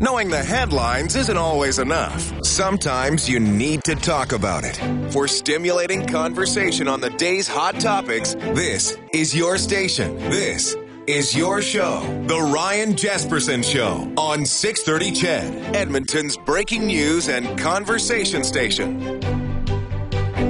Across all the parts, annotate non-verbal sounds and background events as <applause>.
Knowing the headlines isn't always enough. Sometimes you need to talk about it. For stimulating conversation on the day's hot topics, this is your station. This is your show. The Ryan Jespersen Show on 630 CHED, Edmonton's breaking news and conversation station.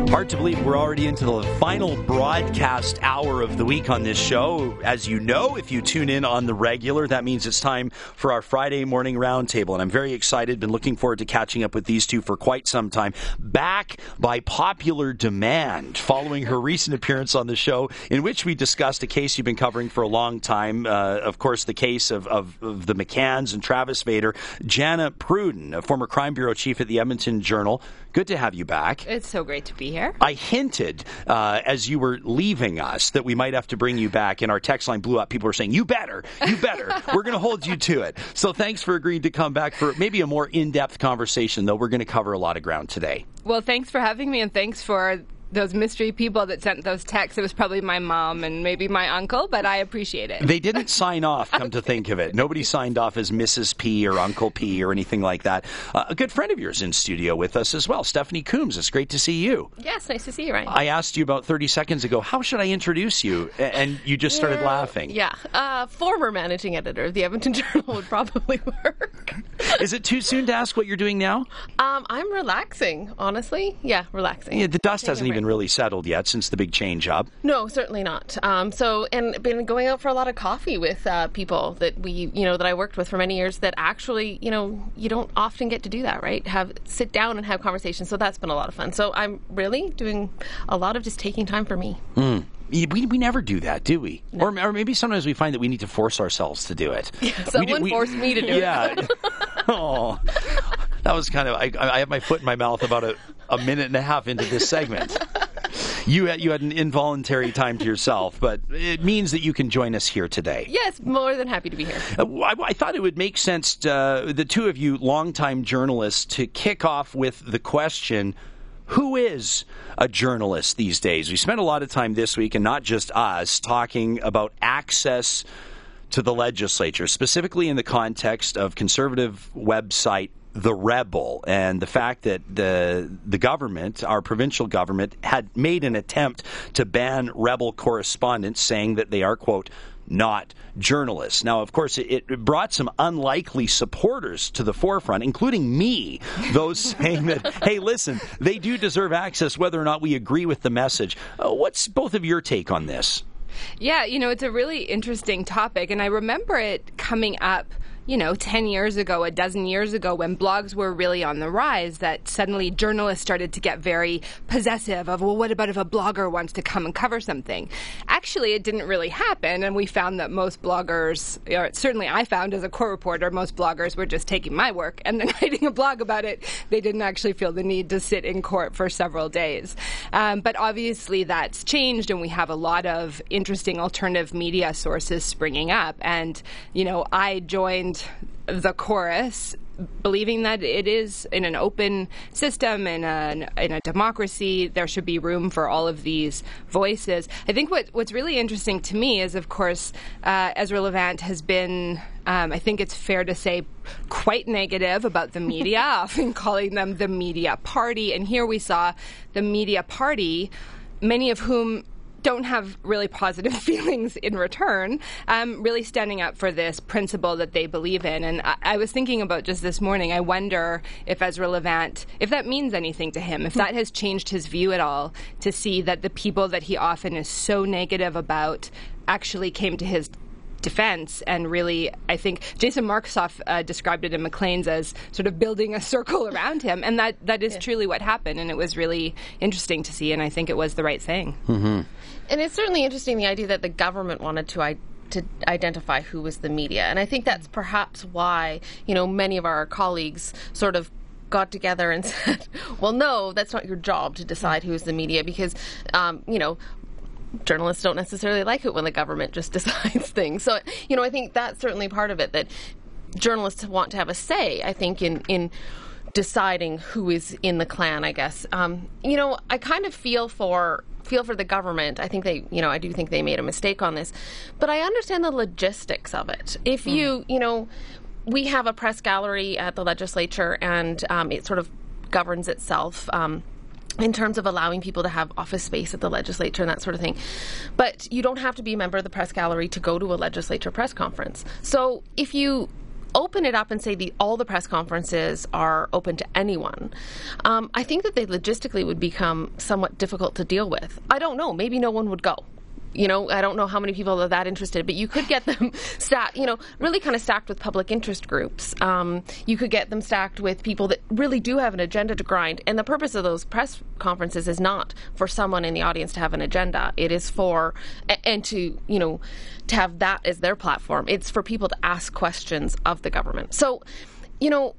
Hard to believe we're already into the final broadcast hour of the week on this show. As you know, if you tune in on the regular, that means it's time for our Friday morning roundtable. And I'm very excited, been looking forward to catching up with these two for quite some time. Back by popular demand, following her recent appearance on the show, in which we discussed a case you've been covering for a long time. Uh, of course, the case of, of, of the McCanns and Travis Vader. Jana Pruden, a former crime bureau chief at the Edmonton Journal. Good to have you back. It's so great to be here. I hinted uh, as you were leaving us that we might have to bring you back, and our text line blew up. People were saying, "You better, you better." <laughs> we're going to hold you to it. So thanks for agreeing to come back for maybe a more in-depth conversation. Though we're going to cover a lot of ground today. Well, thanks for having me, and thanks for those mystery people that sent those texts. It was probably my mom and maybe my uncle, but I appreciate it. They didn't <laughs> sign off, come to think of it. Nobody signed off as Mrs. P or Uncle P or anything like that. Uh, a good friend of yours in studio with us as well, Stephanie Coombs. It's great to see you. Yes, nice to see you, Ryan. I asked you about 30 seconds ago, how should I introduce you? And you just started yeah, laughing. Yeah. Uh, former managing editor of the Edmonton <laughs> Journal would probably <laughs> work. Is it too soon to ask what you're doing now? Um, I'm relaxing, honestly. Yeah, relaxing. Yeah, the dust hasn't even really settled yet since the big change up. No, certainly not. Um, so, and been going out for a lot of coffee with uh, people that we, you know, that I worked with for many years. That actually, you know, you don't often get to do that, right? Have sit down and have conversations. So that's been a lot of fun. So I'm really doing a lot of just taking time for me. Mm. We, we never do that, do we? No. Or, or maybe sometimes we find that we need to force ourselves to do it. <laughs> Yeah, someone we, we, forced me to do yeah. it. <laughs> oh, that was kind of. I, I have my foot in my mouth about a, a minute and a half into this segment. You had, you had an involuntary time to yourself, but it means that you can join us here today. Yes, more than happy to be here. Uh, I, I, thought it would make sense, uh, the two of you longtime journalists, to kick off with the question who is a journalist these days? We spent a lot of time this week, and not just us, talking about access to the legislature, specifically in the context of conservative website the rebel and the fact that the the government, our provincial government, had made an attempt to ban rebel correspondents, saying that they are quote not journalists. Now, of course, it, it, brought some unlikely supporters to the forefront, including me, those <laughs> saying that, hey, listen, they do deserve access whether or not we agree with the message. Uh, what's both of your take on this? Yeah, you know, it's a really interesting topic, and I remember it coming up you know, 10 years ago, a dozen years ago, when blogs were really on the rise, that suddenly journalists started to get very possessive of, well, what about if a blogger wants to come and cover something? Actually, it didn't really happen, and we found that most bloggers, or certainly I found as a court reporter, most bloggers were just taking my work and then <laughs> writing a blog about it. They didn't actually feel the need to sit in court for several days. Um, but obviously, that's changed, and we have a lot of interesting alternative media sources springing up. And, you know, I joined the chorus believing that it is in an open system in a, in a democracy there should be room for all of these voices. I think what, what's really interesting to me is of course uh, ezra levant has been um, i think it's fair to say quite negative about the media <laughs> often calling them the media party. And here we saw the media party many of whom don't have really positive <laughs> feelings in return, um, really standing up for this principle that they believe in. And I, I, was thinking about just this morning, I wonder if Ezra Levant, if that means anything to him, if that has changed his view at all to see that the people that he often is so negative about actually came to his defense. And really, I think Jason Markusoff uh, described it in Maclean's as sort of building a <laughs> circle around him. And that, that is yeah. truly what happened. And it was really interesting to see. And I think it was the right thing. Mm-hmm. And it's certainly interesting the idea that the government wanted to I- to identify who was the media. And I think that's perhaps why, you know, many of our colleagues sort of got together and <laughs> said, well, no, that's not your job to decide who's the media because, um, you know, journalists don't necessarily like it when the government just <laughs> decides things. So, you know, I think that's certainly part of it that journalists want to have a say, I think, in, in deciding who is in the clan, I guess. Um, you know, I kind of feel for feel for the government. I think they, you know, I do think they made a mistake on this, but I understand the logistics of it. If mm. you, you know, we have a press gallery at the legislature, and um, it sort of governs itself. Um, in terms of allowing people to have office space at the legislature and that sort of thing. But you don't have to be a member of the press gallery to go to a legislature press conference. So if you open it up and say the, all the press conferences are open to anyone, um, I think that they logistically would become somewhat difficult to deal with. I don't know. Maybe no one would go you know, I don't know how many people are that interested, but you could get them <laughs> stacked, you know, really kind of stacked with public interest groups. Um, you could get them stacked with people that really do have an agenda to grind. And the purpose of those press conferences is not for someone in the audience to have an agenda. It is for, and to, you know, to have that as their platform. It's for people to ask questions of the government. So, you know,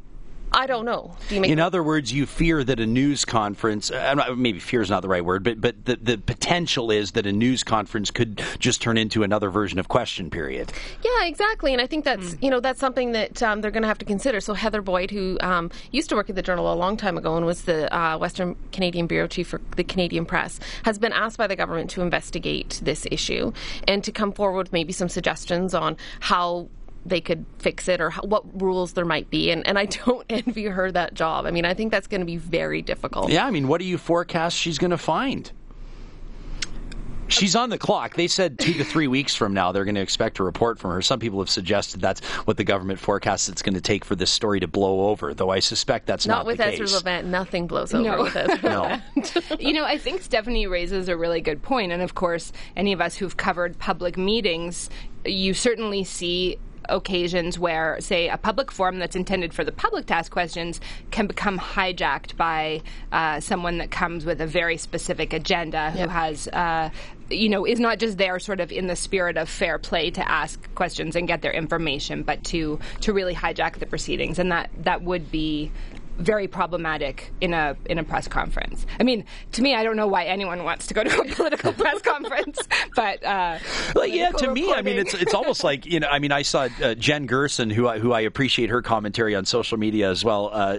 I don't know. Do In other words, you fear that a news conference, uh, maybe fear is not the right word, but, but the, the potential is that a news conference could just turn into another version of question period. Yeah, exactly. And I think that's, mm. you know, that's something that um, they're going to have to consider. So Heather Boyd, who um, used to work at the Journal a long time ago and was the uh, Western Canadian Bureau Chief for the Canadian Press, has been asked by the government to investigate this issue and to come forward with maybe some suggestions on how they could fix it or how, what rules there might be. And, and I <laughs> don't envy her that job. I mean, I think that's going to be very difficult. Yeah, I mean, what do you forecast she's going to find? She's on the clock. They said two to three weeks from now they're going to expect a report from her. Some people have suggested that's what the government forecasts it's going to take for this story to blow over, though I suspect that's not, not with Ezra Levant. Nothing blows over no. with Ezra <laughs> no. <laughs> you know, I think Stephanie raises a really good point, and of course, any of us who've covered public meetings, you certainly see occasions where, say, a public forum that's intended for the public to ask questions can become hijacked by uh, someone that comes with a very specific agenda who has. Uh, you know, is not just there sort of in the spirit of fair play to ask questions and get their information, but to to really hijack the proceedings, and that that would be very problematic in a in a press conference. I mean, to me, I don't know why anyone wants to go to a <laughs> political press conference, but uh, well, yeah, to reporting. me, I mean, it's it's almost like you know, I mean, I saw uh, Jen Gerson, who I, who I appreciate her commentary on social media as well. Uh,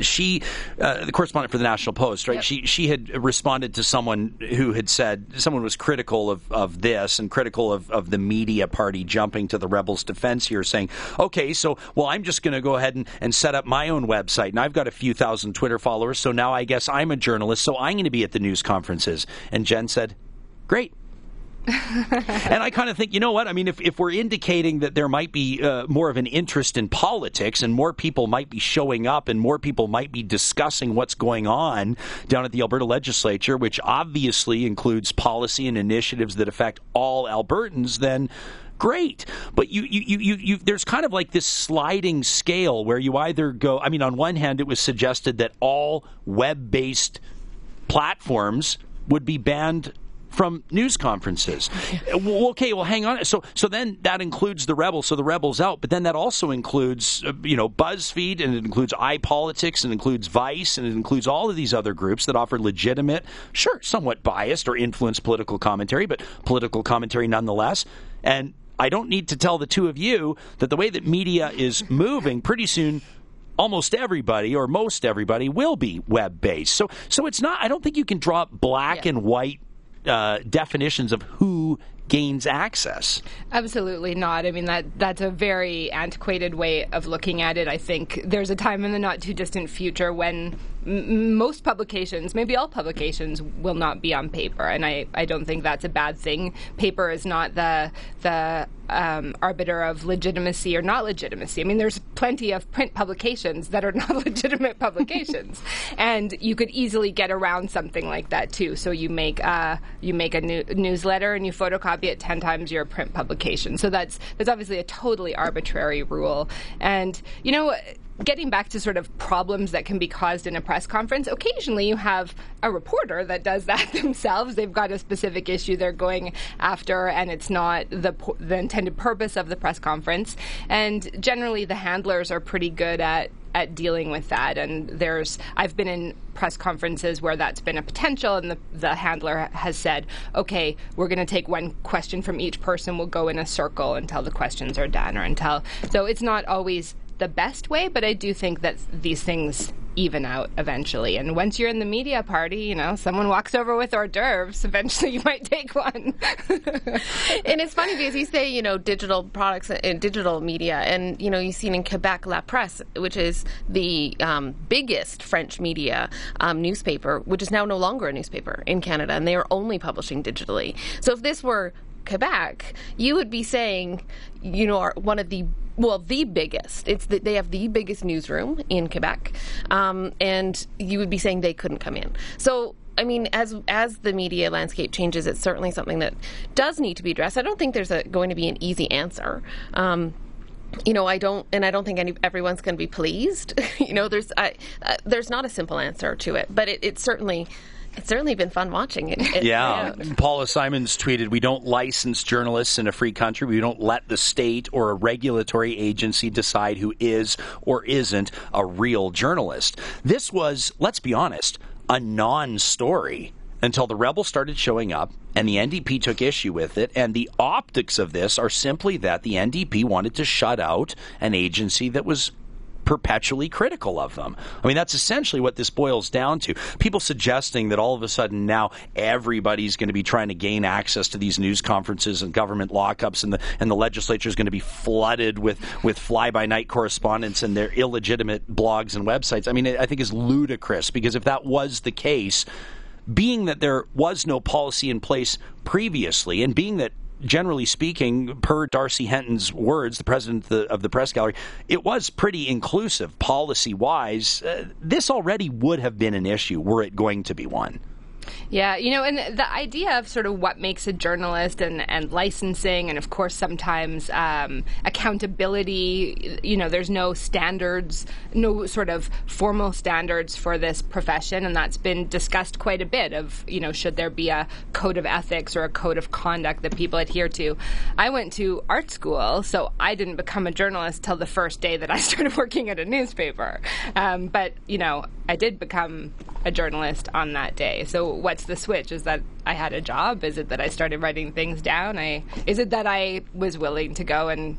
she, uh, the correspondent for the National Post, right? Yep. She she had responded to someone who had said someone was critical of, of this and critical of, of the media party jumping to the rebels' defense here, saying, okay, so well, I'm just going to go ahead and, and set up my own web website, and I've got a few thousand Twitter followers, so now I guess I'm a journalist, so I'm going to be at the news conferences. And Jen said, Great. <laughs> and I kind of think, you know what? I mean, if, if we're indicating that there might be uh, more of an interest in politics and more people might be showing up and more people might be discussing what's going on down at the Alberta legislature, which obviously includes policy and initiatives that affect all Albertans, then great. But you, you, you, you, you, there's kind of like this sliding scale where you either go, I mean, on one hand, it was suggested that all web based platforms would be banned from news conferences. okay, well, hang on. So, so then that includes the rebels. So the rebels out, but then that also includes, uh, you know, BuzzFeed, and it includes iPolitics, and it includes Vice, and it includes all of these other groups that offer legitimate, sure, somewhat biased or influenced political commentary, but political commentary nonetheless. And I don't need to tell the two of you that the way that media is moving, pretty soon almost everybody or most everybody will be web based. So so it's not I don't think you can draw black yeah. and white uh, definitions of who gains access. Absolutely not. I mean that that's a very antiquated way of looking at it. I think there's a time in the not too distant future when m- most publications, maybe all publications, will not be on paper, and I, I don't think that's a bad thing. Paper is not the the um, arbiter of legitimacy or not legitimacy. I mean, there's plenty of print publications that are not <laughs> legitimate publications, <laughs> and you could easily get around something like that too. So you make uh, you make a new- newsletter and you photocopy it ten times your print publication. So that's that's obviously a totally arbitrary rule, and you know getting back to sort of problems that can be caused in a press conference, occasionally you have a reporter that does that <laughs> themselves. They've got a specific issue they're going after, and it's not the the intended purpose of the press conference. And generally, the handlers are pretty good at at dealing with that. And there's I've been in press conferences where that's been a potential, and the, the handler has said, "Okay, we're going to take one question from each person. We'll go in a circle until the questions are done, or until." So it's not always the best way, but I do think that these things even out eventually. And once you're in the media party, you know, someone walks over with hors d'oeuvres, eventually you might <laughs> take one. <laughs> and it's funny because you say, you know, digital products and digital media, and, you know, you've seen in Quebec La Presse, which is the um, biggest French media um, newspaper, which is now no longer a newspaper in Canada, and they are only publishing digitally. So if this were Quebec, you would be saying, you know, one of the well, the biggest. It's the, they have the biggest newsroom in Quebec, um, and you would be saying they couldn't come in. So I mean, as as the media landscape changes, it's certainly something that does need to be addressed. I don't think there's a, going to be an easy answer. Um, you know, I don't, and I don't think any, everyone's going to be pleased. <laughs> you know, there's I, uh, there's not a simple answer to it, but it, it certainly it's certainly been fun watching it. it yeah. yeah. Paula Simons tweeted, We don't license journalists in a free country. We don't let the state or a regulatory agency decide who is or isn't a real journalist. This was, let's be honest, a non story until the rebels started showing up and the NDP took issue with it. And the optics of this are simply that the NDP wanted to shut out an agency that was perpetually critical of them. I mean, that's essentially what this boils down to. People suggesting that all of a sudden now everybody's going to be trying to gain access to these news conferences and government lockups, and the and the legislature is going to be flooded with with fly by night correspondence and their illegitimate blogs and websites. I mean, I think is ludicrous because if that was the case. Being that there was no policy in place previously, and being that generally speaking, per Darcy Henton's words, the president of the, of the press gallery, it was pretty inclusive policy wise. Uh, this already would have been an issue were it going to be one. Yeah, you know, and the idea of sort of what makes a journalist and, and licensing, and of course, sometimes um, accountability, you know, there's no standards, no sort of formal standards for this profession, and that's been discussed quite a bit of, you know, should there be a code of ethics or a code of conduct that people adhere to. I went to art school, so I didn't become a journalist till the first day that I <laughs> started working at a newspaper. Um, but, you know, I did become a journalist on that day. So the switch? Is that I had a job? Is it that I started writing things down? I is it that I was willing to go and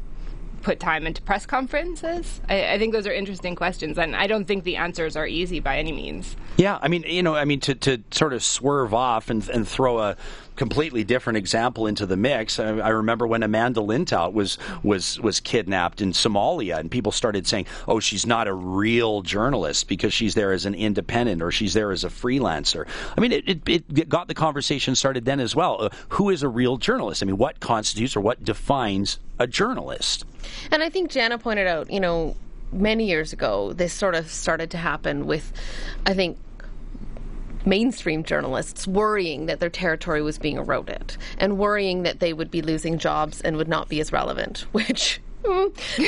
put time into press conferences? I, I, think those are interesting questions, and I don't think the answers are easy by any means. Yeah, I mean, you know, I mean, to, to sort of swerve off and, and throw a completely different example into the mix. I, I, remember when Amanda Lindhout was was was kidnapped in Somalia, and people started saying, "Oh, she's not a real journalist because she's there as an independent or she's there as a freelancer." I mean, it, it, it got the conversation started then as well. Uh, who is a real journalist? I mean, what constitutes or what defines a journalist? And I think Jana pointed out, you know, many years ago, this sort of started to happen with, I think, mainstream journalists worrying that their territory was being eroded and worrying that they would be losing jobs and would not be as relevant, <laughs> which hmm, <laughs>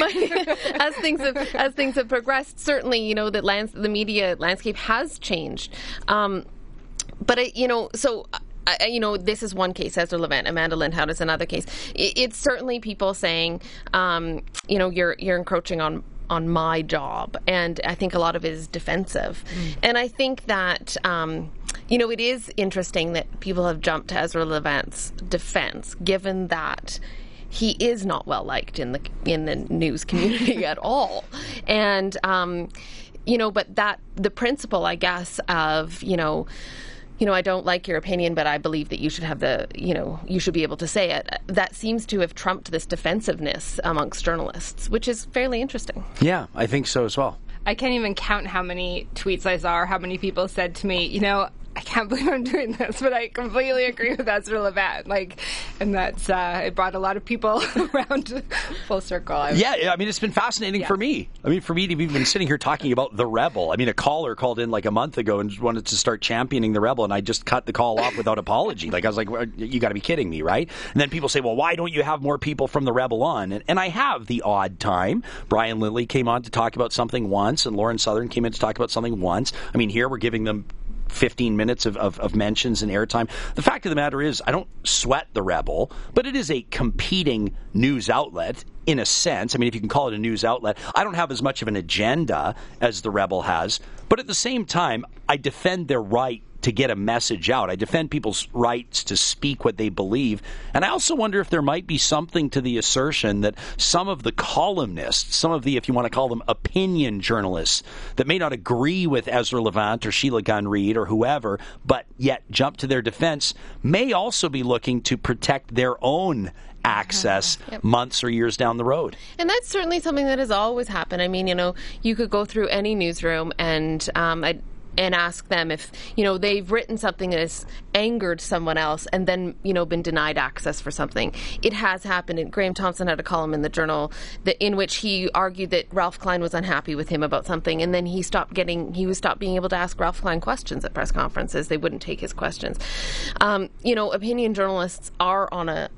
as things have as things have progressed, certainly you know that lands, the media landscape has changed. Um, but it, you know, so uh, you know, this is one case, Ezra Levant, Amanda Lindhout is another case. It, it's certainly people saying, um, you know, you're you're encroaching on on my job, and I think a lot of it is defensive. Mm. And I think that. Um, you know, it is interesting that people have jumped to Ezra Levant's defense, given that he is not well liked in the in the news community <laughs> at all, and um, you know, but that the principle, I guess, of you know you know, I don't like your opinion, but I believe that you should have the, you know, you should be able to say it. That seems to have trumped this defensiveness amongst journalists, which is fairly interesting. Yeah, I think so as well. I can't even count how many tweets I saw or how many people said to me, you know, I can't believe I'm doing this, but I completely agree with Ezra Levant. Like, and that's uh, it brought a lot of people <laughs> around full circle. I yeah, I mean, it's been fascinating yeah. for me. I mean, for me to be been sitting here talking about the rebel. I mean, a caller called in like a month ago and wanted to start championing the rebel, and I just cut the call off without apology. Like I was like, well, you got to be kidding me, right? And then people say, well, why don't you have more people from the rebel on? And, and I have the odd time. Brian Lilley came on to talk about something once, and Lauren Southern came in to talk about something once. I mean, here we're giving them 15 minutes of, of, of, mentions and airtime. The fact of the matter is, I don't sweat the Rebel, but it is a competing news outlet in a sense. I mean, if you can call it a news outlet, I don't have as much of an agenda as the Rebel has, but at the same time, I defend their right to get a message out. I defend people's rights to speak what they believe. And I also wonder if there might be something to the assertion that some of the columnists, some of the, if you want to call them opinion journalists, that may not agree with Ezra Levant or Sheila Gunn Reid or whoever, but yet jump to their defense, may also be looking to protect their own access yep. months or years down the road. And that's certainly something that has always happened. I mean, you know, you could go through any newsroom and um, I, and ask them if you know they've written something that has angered someone else and then you know been denied access for something. It has happened. And Graham Thompson had a column in the Journal that in which he argued that Ralph Klein was unhappy with him about something, and then he stopped getting he was stopped being able to ask Ralph Klein questions at press conferences. They wouldn't take his questions. Um, you know, opinion journalists are on a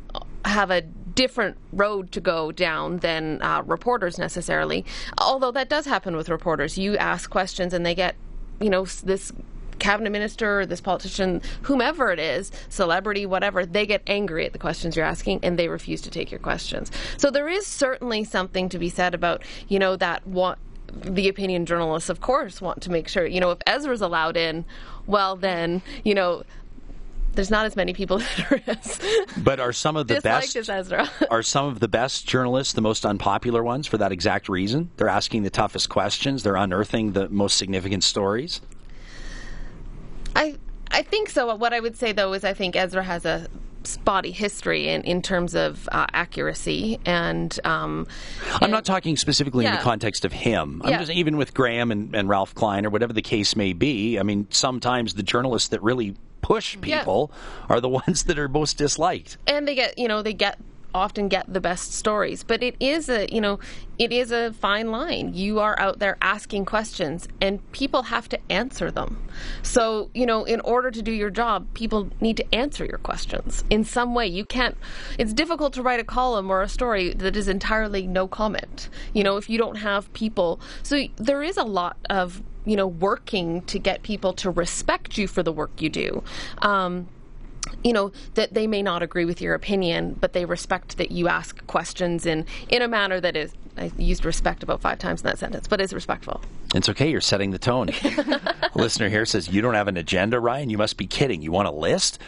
have a different road to go down than uh, reporters necessarily. Although that does happen with reporters. You ask questions and they get, you know, this cabinet minister, this politician, whomever it is, celebrity, whatever, they get angry at the questions you're asking and they refuse to take your questions. So there is certainly something to be said about, you know, that what the opinion journalists, of course, want to make sure, you know, if Ezra's allowed in, well, then, you know, there's not as many people <laughs> that there is. But are some of the best <laughs> are some of the best journalists the most unpopular ones for that exact reason? They're asking the toughest questions. They're unearthing the most significant stories. I I think so. What I would say though is I think Ezra has a spotty history in, in terms of uh, accuracy and um, I'm not talking specifically yeah. in the context of him. I'm yeah. just even with Graham and, and Ralph Klein or whatever the case may be. I mean, sometimes the journalists that really push people yeah. are the <laughs> ones that are most disliked. And they get, you know, they get often get the best stories. But it is a you know it is a fine line. You are out there asking questions and people have to answer them. So you know in order to do your job people need to answer your questions. In some way you can't it's difficult to write a column or a story that is entirely no comment. You know if you don't have people. So there is a lot of you know, working to get people to respect you for the work you do. Um, you know that they may not agree with your opinion, but they respect that you ask questions in in a manner that is. I used respect about five times in that sentence, but is respectful. It's okay. You're setting the tone. <laughs> listener here says you don't have an agenda, Ryan. You must be kidding. You want a list?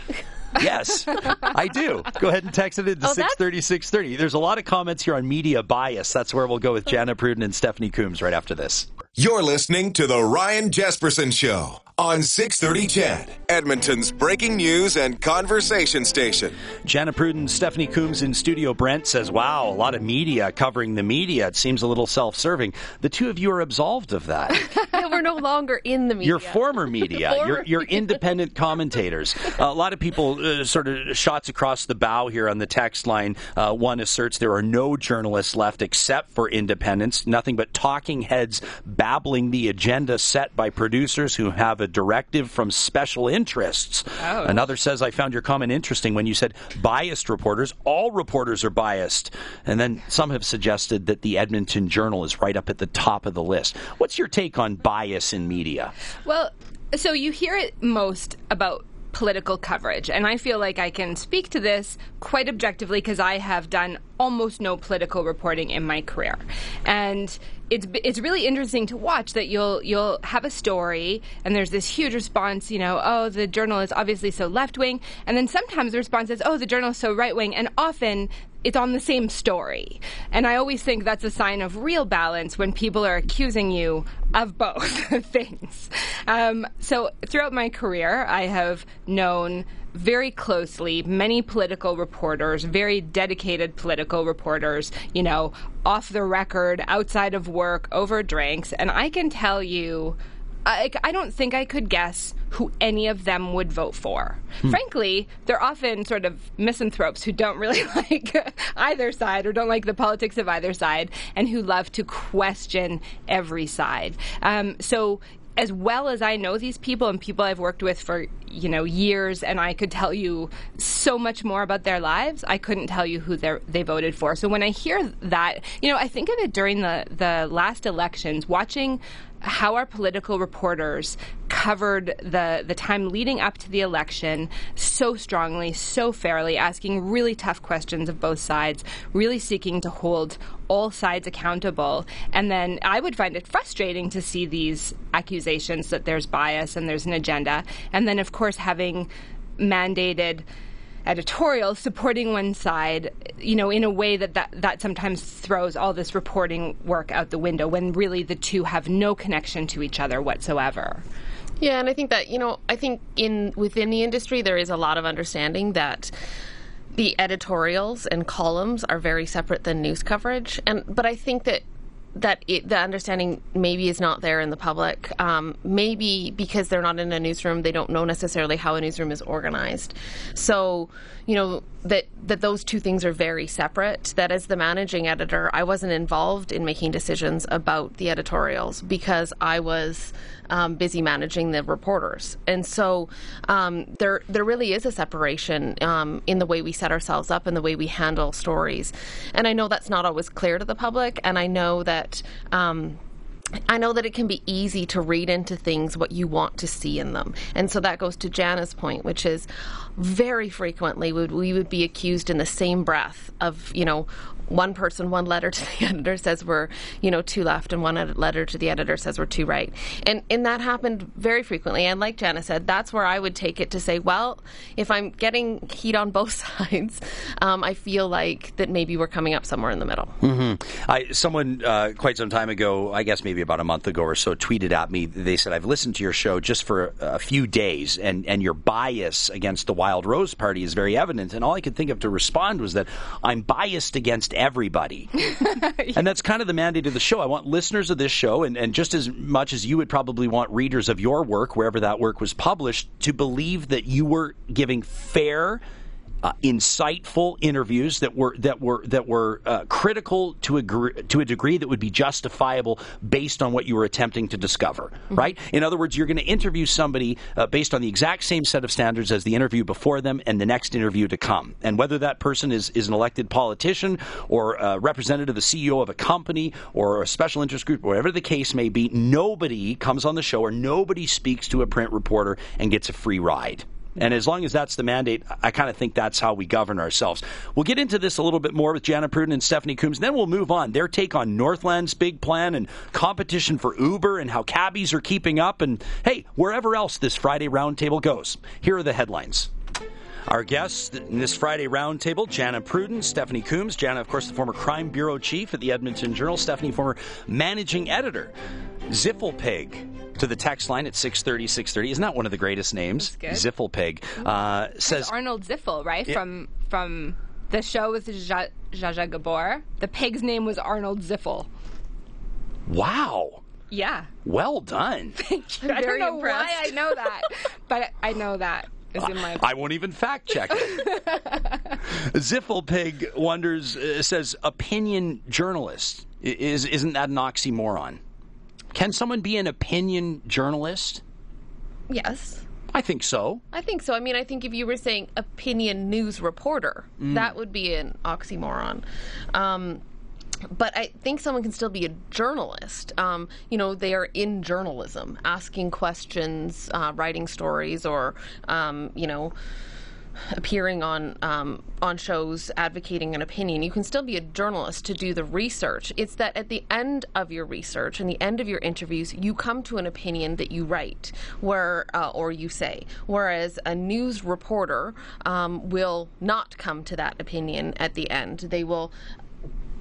Yes, I do. Go ahead and text it into oh, 630 630. There's a lot of comments here on media bias. That's where we'll go with <laughs> Jana Pruden and Stephanie Coombs right after this. You're listening to The Ryan Jespersen Show on 630 CHED, Edmonton's breaking news and conversation station. Jana Pruden, Stephanie Coombs in studio. Brent says, Wow, a lot of media covering the media. It seems a little self serving. The two of you are absolved of that. <laughs> We're no longer in the media. You're former media. <laughs> former you're, you're independent commentators. Uh, a lot of people uh, sort of shots across the bow here on the text line. Uh, one asserts there are no journalists left except for independents, nothing but talking heads babbling the agenda set by producers who have a directive from special interests. Oh. Another says, I found your comment interesting when you said biased reporters. All reporters are biased. And then some have suggested that the Edmonton Journal is right up at the top of the list. What's your take on bias in media? Well, so you hear it most about political coverage. And I feel like I can speak to this quite objectively because I have done almost no political reporting in my career. And it's it's really interesting to watch that you'll you'll have a story and there's this huge response, you know, oh the journal is obviously so left wing, and then sometimes the response is oh the journal is so right wing, and often it's on the same story. And I always think that's a sign of real balance when people are accusing you of both <laughs> things. Um, so throughout my career, I have known very closely many political reporters, very dedicated political reporters, you know, off the record, outside of work, over drinks. And I can tell you, I, I don't think I could guess who any of them would vote for. Hmm. Frankly, they're often sort of misanthropes who don't really <laughs> like either side or don't like the politics of either side and who love to question every side. Um, so as well as I know these people and people I've worked with for you know years, and I could tell you so much more about their lives, I couldn't tell you who they voted for. So when I hear that, you know, I think of it during the the last elections, watching how our political reporters covered the the time leading up to the election so strongly, so fairly, asking really tough questions of both sides, really seeking to hold all sides accountable. And then I would find it frustrating to see these accusations that there's bias and there's an agenda. And then, of course, having mandated editorials supporting one side, you know, in a way that, that that sometimes throws all this reporting work out the window when really the two have no connection to each other whatsoever. Yeah, and I think that, you know, I think in within the industry there is a lot of understanding that the editorials and columns are very separate than news coverage. And but I think that that it, the understanding maybe is not there in the public. Um, maybe because they're not in a newsroom, they don't know necessarily how a newsroom is organized. So, you know that that those two things are very separate. That as the managing editor, I wasn't involved in making decisions about the editorials because I was um, busy managing the reporters, and so um, there there really is a separation um, in the way we set ourselves up and the way we handle stories. And I know that's not always clear to the public, and I know that. Um, I know that it can be easy to read into things what you want to see in them. And so that goes to Jana's point, which is very frequently would we would be accused in the same breath of, you know, one person, one letter to the <laughs> editor says we're, you know, two left, and one letter to the editor says we're two right. And and that happened very frequently. And like Jana said, that's where I would take it to say, well, if I'm getting heat on both <laughs> sides, um, I feel like that maybe we're coming up somewhere in the middle. Mm-hmm. I, someone uh, quite some time ago, I guess maybe about a month ago or so, tweeted at me. They said, "I've listened to your show just for a, a few days, and and your bias against the Wild Rose Party is very evident." And all I could think of to respond was that I'm biased against everybody. <laughs> and that's kind of the mandate of the show. I want listeners of this show, and, and just as much as you would probably want readers of your work, wherever that work was published, to believe that you were giving fair uh, insightful interviews that were that were that were uh, critical to a to a degree that would be justifiable based on what you were attempting to discover. Mm-hmm. Right. In other words, you're going to interview somebody uh, based on the exact same set of standards as the interview before them and the next interview to come. And whether that person is is an elected politician or a representative, the CEO of a company or a special interest group, whatever the case may be, nobody comes on the show or nobody speaks to a print reporter and gets a free ride. And as long as that's the mandate, I kind of think that's how we govern ourselves. We'll get into this a little bit more with Jana Pruden and Stephanie Coombs. Then we'll move on. Their take on Northland's big plan and competition for Uber and how cabbies are keeping up. And hey, wherever else this Friday roundtable goes. Here are the headlines. Our guests in this Friday roundtable, Jana Pruden, Stephanie Coombs. Jana, of course, the former crime bureau chief at the Edmonton Journal. Stephanie, former managing editor. Zifflepig to the text line at 630, 630. Isn't that one of the greatest names? Zifflepig. Uh, says Arnold Ziffel, right? Yeah. From from the show with Zsa Zsa Gabor. The pig's name was Arnold Ziffel. Wow. Yeah. Well done. Thank you. I don't know impressed. why I know that, but I know that my. I won't even fact check it. <laughs> Zifflepig wonders uh, says opinion journalist is isn't that an oxymoron? Can someone be an opinion journalist? Yes. I think so. I think so. I mean, I think if you were saying opinion news reporter, mm. that would be an oxymoron. Um, but I think someone can still be a journalist. Um, you know, they are in journalism, asking questions, uh, writing stories, or um, you know, appearing on um, on shows advocating an opinion. You can still be a journalist to do the research. It's that at the end of your research and the end of your interviews, you come to an opinion that you write, where uh, or you say. Whereas a news reporter um, will not come to that opinion at the end. They will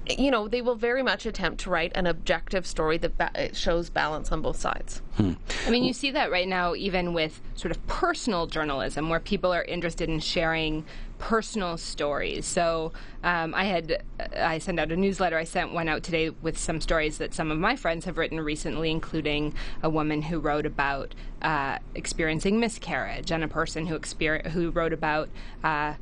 you know, they will very much attempt to write an objective story that ba- shows balance on both sides. Hmm. I mean, you see that right now, even with sort of personal journalism, where people are interested in sharing personal stories. So um, I had I sent out a newsletter. I sent one out today with some stories that some of my friends have written recently, including a woman who wrote about uh, experiencing miscarriage and a person who exper- who wrote about uh,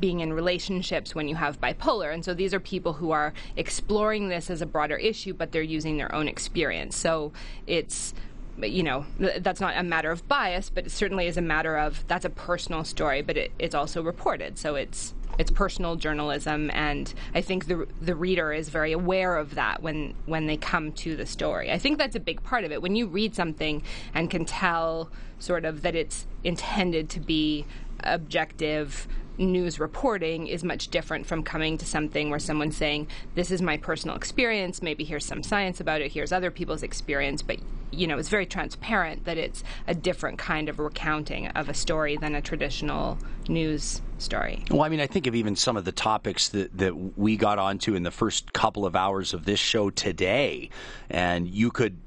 being in relationships when you have bipolar. And so these are people who are exploring this as a broader issue, but they're using their own experience. So it's you know, that's not a matter of bias, but it certainly is a matter of that's a personal story, but it, it's also reported, so it's it's personal journalism, and I think the the reader is very aware of that when when they come to the story. I think that's a big part of it. When you read something and can tell sort of that it's intended to be objective news reporting is much different from coming to something where someone's saying, This is my personal experience, maybe here's some science about it, here's other people's experience, but you know, it's very transparent that it's a different kind of recounting of a story than a traditional news story. Well, I mean, I think of even some of the topics that, that we got onto in the first couple of hours of this show today, and you could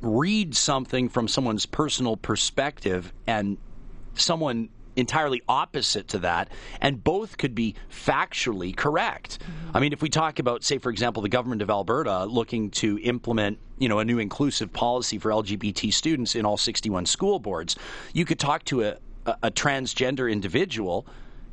read something from someone's personal perspective and someone entirely opposite to that, and both could be factually correct. Mm-hmm. I mean, if we talk about, say, for example, the government of Alberta looking to implement, you know, a new inclusive policy for LGBT students in all 61 school boards, you could talk to a, a, a transgender individual,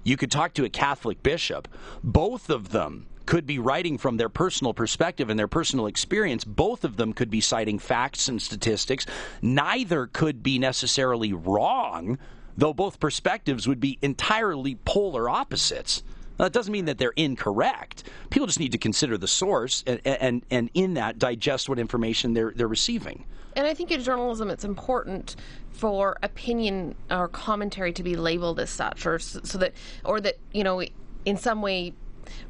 you could talk to a Catholic bishop. Both of them could be writing from their personal perspective and their personal experience. Both of them could be citing facts and statistics. Neither could be necessarily wrong though both perspectives would be entirely polar opposites. Now, that doesn't mean that they're incorrect. People just need to consider the source and, and, and in that digest what information they're, they're receiving. And I think in journalism, it's important for opinion or commentary to be labeled as such, or so that, or that you know, in some way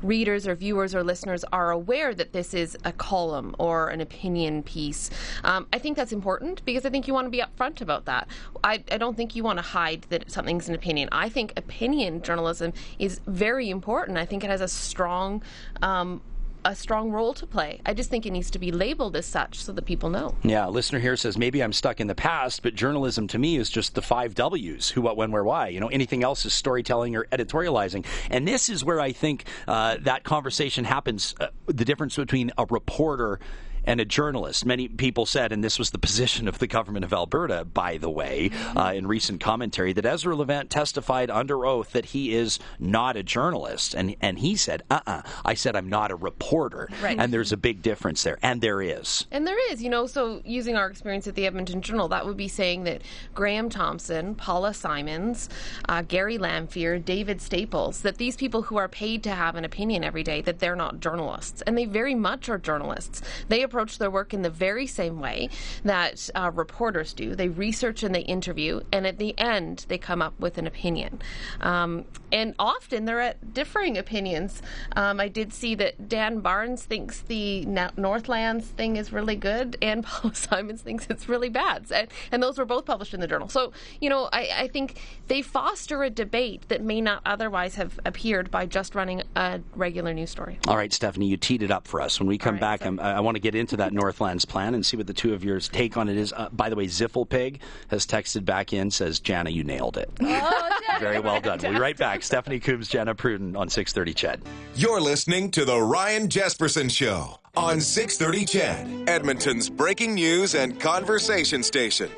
readers or viewers or listeners are aware that this is a column or an opinion piece. Um, I think that's important because I think you want to be upfront about that. I, I don't think you want to hide that something's an opinion. I think opinion journalism is very important. I think it has a strong um, a strong role to play. I just think it needs to be labeled as such so that people know. Yeah, listener here says maybe I'm stuck in the past, but journalism to me is just the five W's: who, what, when, where, why. You know, anything else is storytelling or editorializing. And this is where I think uh, that conversation happens. Uh, the difference between a reporter and a journalist. Many people said, and this was the <laughs> position of the government of Alberta, by the way, uh, in recent commentary, that Ezra Levant testified under oath that he is not a journalist. And, and he said, uh uh-uh. uh I said, I'm not a reporter. Right. And there's a big difference there. And there is. And there is. You know, so using our experience at the Edmonton Journal, that would be saying that Graham Thompson, Paula Simons, uh, Gary Lamphier, David Staples, that these people who are paid to have an opinion every day, that they're not journalists. And they very much are journalists. They approach their work in the very same way that uh, reporters do. They research and they interview, and at the end, they come up with an opinion. Um, and often they're at differing opinions. Um, I did see that Dan Barnes thinks the Northlands thing is really good, and <laughs> Paul Simons thinks it's really bad. And, and, those were both published in the journal. So, you know, I, I think they foster a debate that may not otherwise have appeared by just running a regular news story. All right, Stephanie, you teed it up for us. When we come right, back, i want to get into that Northlands plan and see what the two of yours take on it is. Uh, by the way, Zifflepig has texted back in, says, Jana, you nailed it. Oh, Very well done. We'll be right back. Stephanie Coombs, Jana Pruden on 630 CHED. You're listening to The Ryan Jespersen Show on 630 CHED, Edmonton's breaking news and conversation station.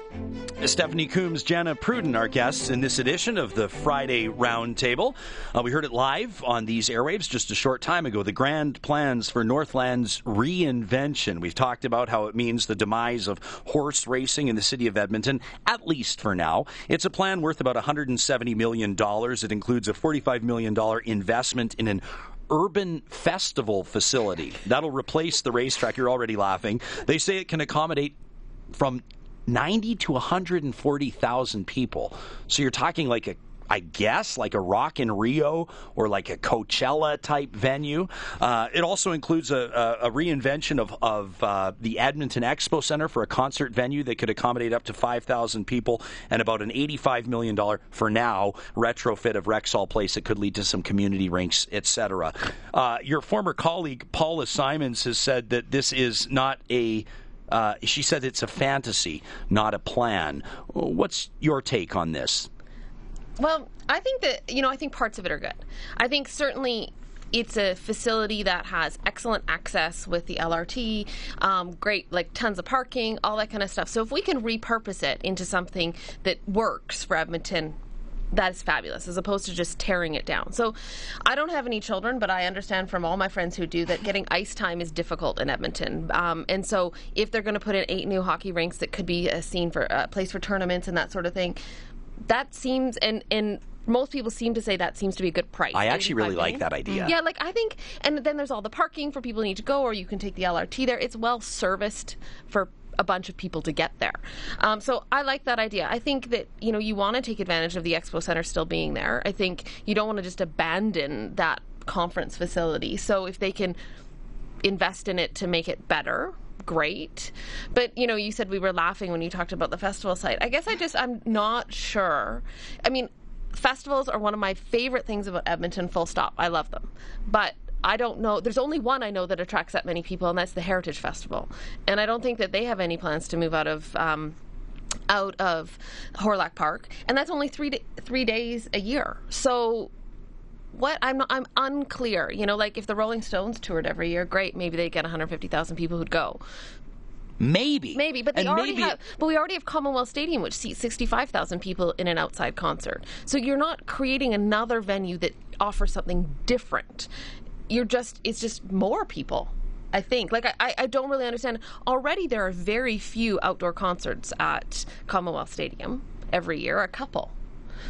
Stephanie Coombs, Jana Pruden, our guests in this edition of the Friday Roundtable. Uh, we heard it live on these airwaves just a short time ago. The grand plans for Northland's reinvention. We've talked about how it means the demise of horse racing in the city of Edmonton, at least for now. It's a plan worth about $170 million. It includes a $45 million investment in an urban festival facility. That'll replace the racetrack. You're already laughing. They say it can accommodate from 90 to 140,000 people. So you're talking like a I guess, like a Rock in Rio or like a Coachella type venue. Uh, it also includes a, a, a reinvention of, of uh, the Edmonton Expo Center for a concert venue that could accommodate up to 5,000 people and about an $85 million, for now, retrofit of Rexall Place that could lead to some community rinks, etc. Uh, your former colleague, Paula Simons, has said that this is not a uh, she said it's a fantasy, not a plan. What's your take on this? Well, I think that, you know, I think parts of it are good. I think certainly it's a facility that has excellent access with the LRT, um, great, like tons of parking, all that kind of stuff. So if we can repurpose it into something that works for Edmonton, that is fabulous as opposed to just tearing it down. So I don't have any children, but I understand from all my friends who do that getting ice time is difficult in Edmonton. Um, and so if they're going to put in eight new hockey rinks that could be a scene for a place for tournaments and that sort of thing, that seems and and most people seem to say that seems to be a good price. I actually really 85 like that idea. Yeah, like I think, and then there's all the parking for people who need to go, or you can take the LRT there. It's well serviced for a bunch of people to get there. Um, so I like that idea. I think that you know you want to take advantage of the expo center still being there. I think you don't want to just abandon that conference facility. So if they can invest in it to make it better great but you know you said we were laughing when you talked about the festival site i guess i just i'm not sure i mean festivals are one of my favorite things about edmonton full stop i love them but I don't know. There's only one I know that attracts that many people, and that's the Heritage Festival. And I don't think that they have any plans to move out of um, out of Hawrelak Park, and that's only three three days a year. So what I'm not, I'm unclear. You know, like if the Rolling Stones toured every year, great, maybe they get 150,000 people who'd go. Maybe. Maybe, but they and already maybe, have. But we already have Commonwealth Stadium, which seats 65,000 people in an outside concert. So you're not creating another venue that offers something different. You're just it's just more people. I think. Like I, I don't really understand. Already there are very few outdoor concerts at Commonwealth Stadium every year, a couple.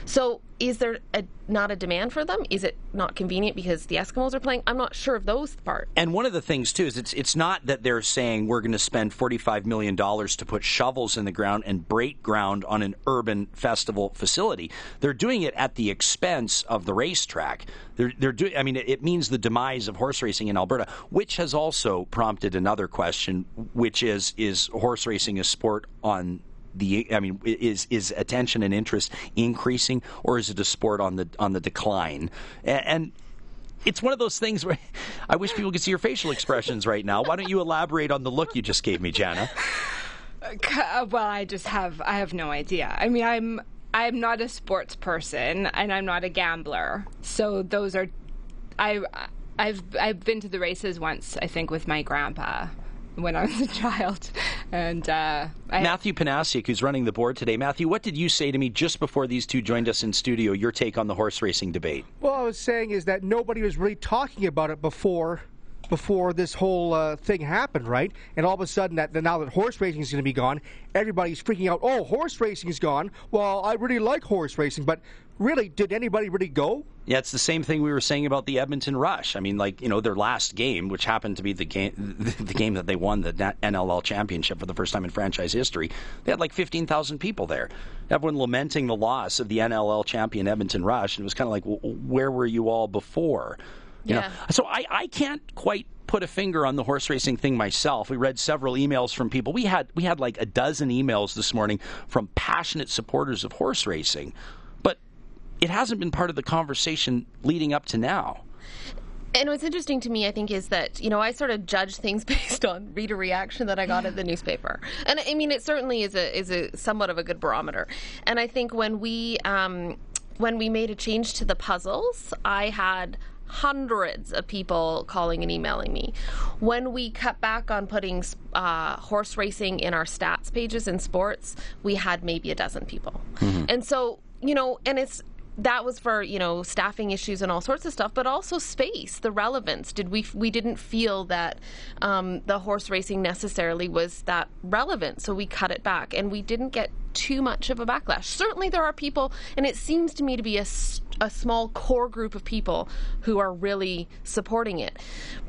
So is there a, not a demand for them? Is it not convenient because the Eskimos are playing? I'm not sure of those part. And one of the things too is it's it's not that they're saying we're going to spend forty five million dollars to put shovels in the ground and break ground on an urban festival facility. They're doing it at the expense of the racetrack. They're they're doing. I mean, it, it means the demise of horse racing in Alberta, which has also prompted another question, which is is horse racing a sport on the I mean is is attention and interest increasing or is it a sport on the on the decline and, and it's one of those things where <laughs> I wish people could see your facial expressions right now. Why don't you elaborate on the look you just gave me, Jana? Well, I just have I have no idea. I mean, I'm I'm not a sports person and I'm not a gambler. So those are I I've I've been to the races once, I think with my grandpa when I was a child. And uh I Matthew Panasiuk, who's running the board today. Matthew, what did you say to me just before these two joined us in studio? Your take on the horse racing debate? Well, I was saying is that nobody was really talking about it before before this whole uh, thing happened, right? And all of a sudden, that now that horse racing is going to be gone, everybody's freaking out. Oh, horse racing is gone. Well, I really like horse racing, but really, did anybody really go? Yeah, it's the same thing we were saying about the Edmonton Rush. I mean, like you know, their last game, which happened to be the game, <laughs> the game that they won the NLL championship for the first time in franchise history, they had like fifteen thousand people there. Everyone lamenting the loss of the NLL champion Edmonton Rush, and it was kind of like, well, where were you all before? You Yeah. know, so I, I can't quite put a finger on the horse racing thing myself. We read several emails from people. We had we had like a dozen emails this morning from passionate supporters of horse racing, but it hasn't been part of the conversation leading up to now. And what's interesting to me, I think, is that you know I sort of judge things <laughs> based on reader reaction that I got at the newspaper, and I mean it certainly is a is a somewhat of a good barometer. And I think when we um, when we made a change to the puzzles, I had hundreds of people calling and emailing me. When we cut back on putting uh, horse racing in our stats pages in sports, we had maybe a dozen people. And so, you know, and it's that was for you know staffing issues and all sorts of stuff, but also space, the relevance. Did we we didn't feel that um, the horse racing necessarily was that relevant, so we cut it back, and we didn't get too much of a backlash. Certainly, there are people, and it seems to me to be a, a small core group of people who are really supporting it,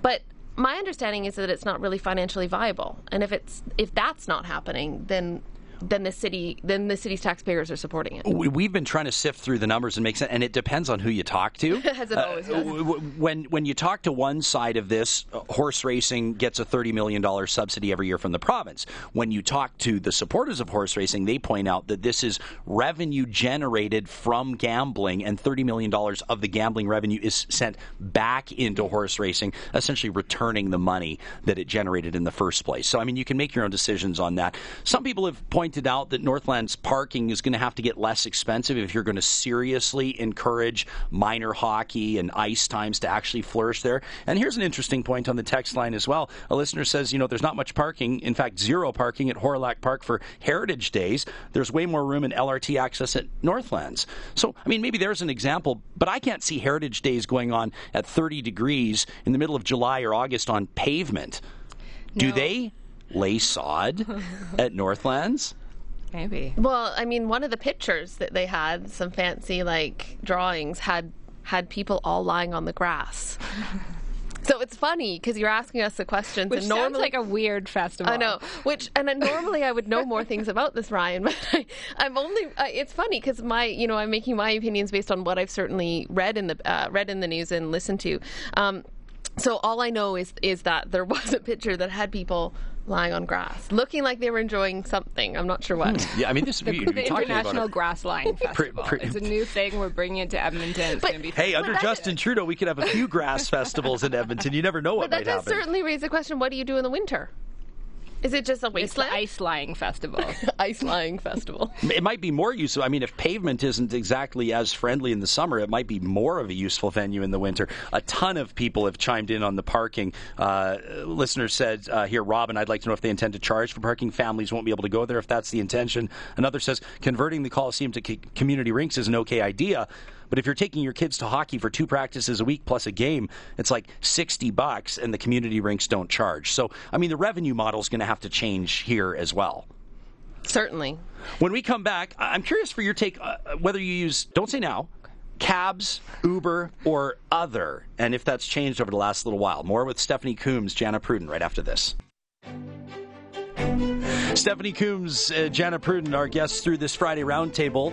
but. My understanding is that it's not really financially viable, and if it's if that's not happening, then then the city then the city's taxpayers are supporting it. We- We've been trying to sift through the numbers and make sense, and it depends on who you talk to. <laughs> As it always does. w- w- When when you talk to one side of this, uh, horse racing gets a thirty million dollars subsidy every year from the province. When you talk to the supporters of horse racing, they point out that this is revenue generated from gambling, and thirty million dollars of the gambling revenue is sent back into horse racing, essentially returning the money that it generated in the first place. So I mean, you can make your own decisions on that. Some people have pointed out that Northland's parking is going to have to get less expensive if you're going to seriously encourage minor hockey and ice times to actually flourish there. And here's an interesting point on the text line as well. A listener says, you know, there's not much parking, in fact, zero parking at Hawrelak Park for Heritage Days. There's way more room in LRT access at Northlands. So, I mean, maybe there's an example, but I can't see Heritage Days going on at 30 degrees in the middle of July or August on pavement. Do they lay sod <laughs> at Northlands? Maybe. Well, I mean, one of the pictures that they had, some fancy like drawings, had had people all lying on the grass. <laughs> so it's funny because you're asking us the questions, Which and sounds like a weird festival. I know. Which and then normally I would know more things about this, Ryan. <laughs> But I, I'm only. Uh, it's funny because my, you know, I'm making my opinions based on what I've certainly read in the uh, read in the news and listened to. Um, so all I know is is that there was a picture that had people lying on grass, looking like they were enjoying something. I'm not sure what. Hmm. Yeah, I mean, this <laughs> The, we, the we're about International. Grass Lying Festival. pre- it's a new thing. We're bringing it to Edmonton. It's But- be Hey, under Justin Trudeau, we could have a few grass <laughs> festivals in Edmonton. You never know what But that might does happen. certainly raise the question: What do you do in the winter? Is it just a it's the? Ice Lying Festival. <laughs> Ice lying festival. It might be more useful. I mean, if pavement isn't exactly as friendly in the summer, it might be more of a useful venue in the winter. A ton of people have chimed in on the parking. Uh, listener said uh, here, Robin, I'd like to know if they intend to charge for parking. Families won't be able to go there if that's the intention. Another says converting the Coliseum to c- community rinks is an okay idea. But if you're taking your kids to hockey for two practices a week plus a game, it's like 60 bucks and the community rinks don't charge. So, I mean, the revenue model is going to have to change here as well. Certainly. When we come back, I'm curious for your take uh, whether you use, don't say now, cabs, Uber, or other, and if that's changed over the last little while. More with Stephanie Coombs, Jana Pruden, right after this. Stephanie Coombs, uh, Jana Pruden, our guests through this Friday roundtable.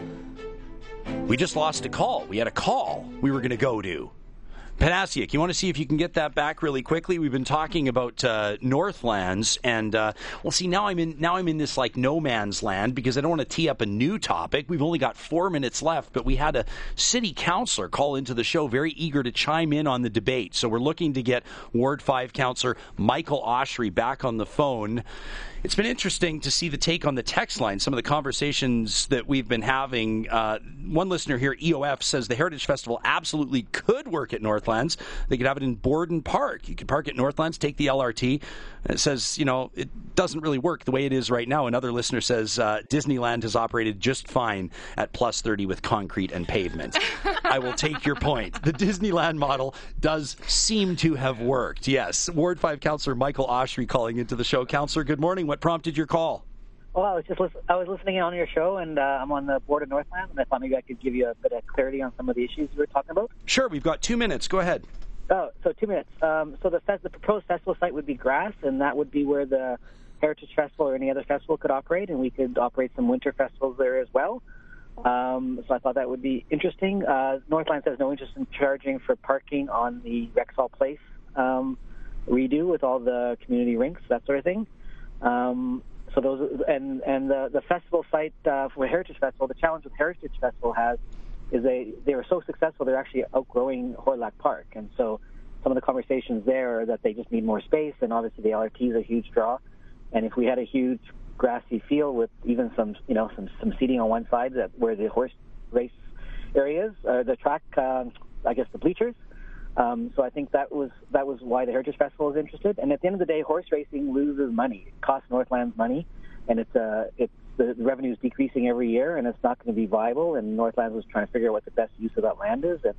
We just lost a call. We had a call we were going to go to. Panasiuk, you want to see if you can get that back really quickly? We've been talking about uh, Northlands, and uh, well, see now I'm in now I'm in this like no man's land because I don't want to tee up a new topic. We've only got four minutes left, but we had a city councilor call into the show, very eager to chime in on the debate. So we're looking to get Ward Five councilor Michael Oshry back on the phone. It's been interesting to see the take on the text line, some of the conversations that we've been having. Uh, one listener here, EOF, says the Heritage Festival absolutely could work at Northlands. They could have it in Borden Park. You could park at Northlands, take the LRT. It says, you know, it doesn't really work the way it is right now. Another listener says uh, Disneyland has operated just fine at plus 30 with concrete and pavement. I will take your point. The Disneyland model does seem to have worked. Yes. Ward 5 Councillor Michael Oshry calling into the show. Councillor, good morning. What prompted your call? Well, I was just listen- I was listening on your show, and uh, I'm on the board of Northland, and I thought maybe I could give you a bit of clarity on some of the issues you were talking about. Sure, we've got two minutes. Go ahead. Oh, so two minutes. Um, so the the proposed festival site would be grass, and that would be where the Heritage Festival or any other festival could operate, and we could operate some winter festivals there as well. Um, so I thought that would be interesting. Uh, Northlands has no interest in charging for parking on the Rexall Place um, redo with all the community rinks, that sort of thing. Um, so those and and the the festival site uh, for Heritage Festival. The challenge with Heritage Festival has is they they were so successful they're actually outgrowing Hawrelak Park, and so some of the conversations there are that they just need more space, and obviously the LRT is a huge draw, and if we had a huge grassy field with even some you know some some seating on one side that where the horse race areas, uh, the track, um, I guess the bleachers. Um, so I think that was that was why the Heritage Festival is interested. And at the end of the day, horse racing loses money. It costs Northlands money, and it's uh, it's the revenue is decreasing every year, and it's not going to be viable. And Northlands was trying to figure out what the best use of that land is, and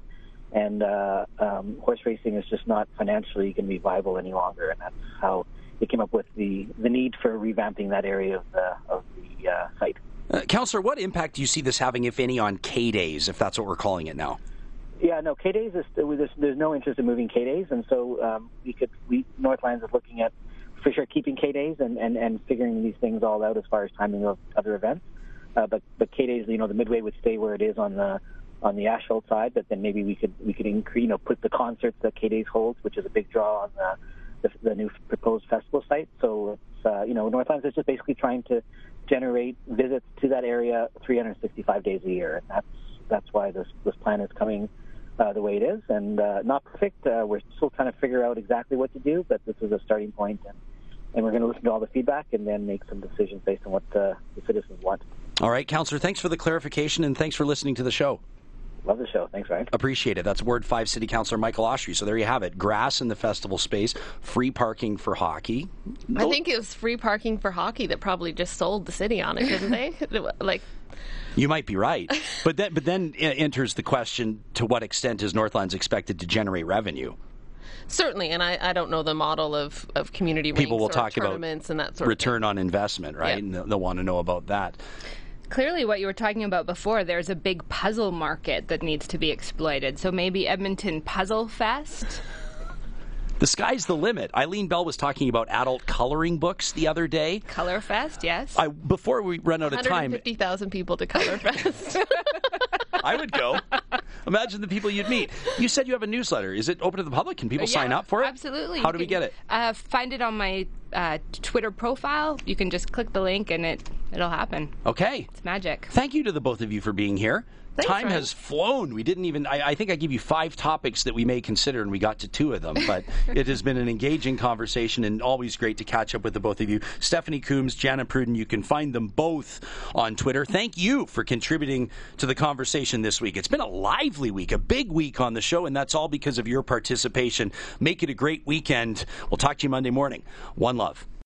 and uh, um, horse racing is just not financially going to be viable any longer. And that's how they came up with the the need for revamping that area of the of the uh, site. Uh, Councillor, what impact do you see this having, if any, on K Days, if that's what we're calling it now? Yeah, no, K days is there's, there's no interest in moving K days, and so um, we could we Northlands is looking at for sure keeping K days and, and, and figuring these things all out as far as timing of other events. Uh, but but K days, you know, the midway would stay where it is on the on the Ashfield side, but then maybe we could we could increase, you know, put the concerts that K days holds, which is a big draw on the the, the new proposed festival site. So it's uh, you know, Northlands is just basically trying to generate visits to that area 365 days a year, and that's that's why this this plan is coming uh, the way it is, and uh, not perfect. Uh, we're still trying to figure out exactly what to do, but this is a starting point, and, and we're going to listen to all the feedback and then make some decisions based on what uh, the citizens want. All right, Councillor, thanks for the clarification and thanks for listening to the show. Love the show. Thanks, Ryan. Appreciate it. That's Ward 5 City Councillor Michael Oshry. So there you have it. Grass in the festival space, free parking for hockey. I think it was free parking for hockey that probably just sold the city on it, didn't they? <laughs> like, You might be right. but then, but then uh, enters the question to what extent is Northlands expected to generate revenue? Certainly, and I, I don't know the model of, of community People will rinks or talk about tournaments and that sort return on investment, right? Yeah. And they'll, they'll want to know about that. Clearly, what you were talking about before, there's a big puzzle market that needs to be exploited. So maybe Edmonton Puzzle Fest? The sky's the limit. Eileen Bell was talking about adult coloring books the other day. Color Fest, yes. I, before we run out of of time, fifty thousand people to Color Fest. <laughs> I would go. Imagine the people you'd meet. You said you have a newsletter. Is it open to the public? Can people sign up for it? Absolutely. How You do we get it? Uh, find it on my uh, Twitter profile. You can just click the link and it it'll happen. Okay. It's magic. Thank you to the both of you for being here. Thanks, Time Ryan. has flown. We didn't even, I, I think I gave you five topics that we may consider, and we got to two of them. But <laughs> it has been an engaging conversation and always great to catch up with the both of you. Stephanie Coombs, Jana Pruden, you can find them both on Twitter. Thank you for contributing to the conversation this week. It's been a lively week, a big week on the show, and that's all because of your participation. Make it a great weekend. We'll talk to you Monday morning. One love.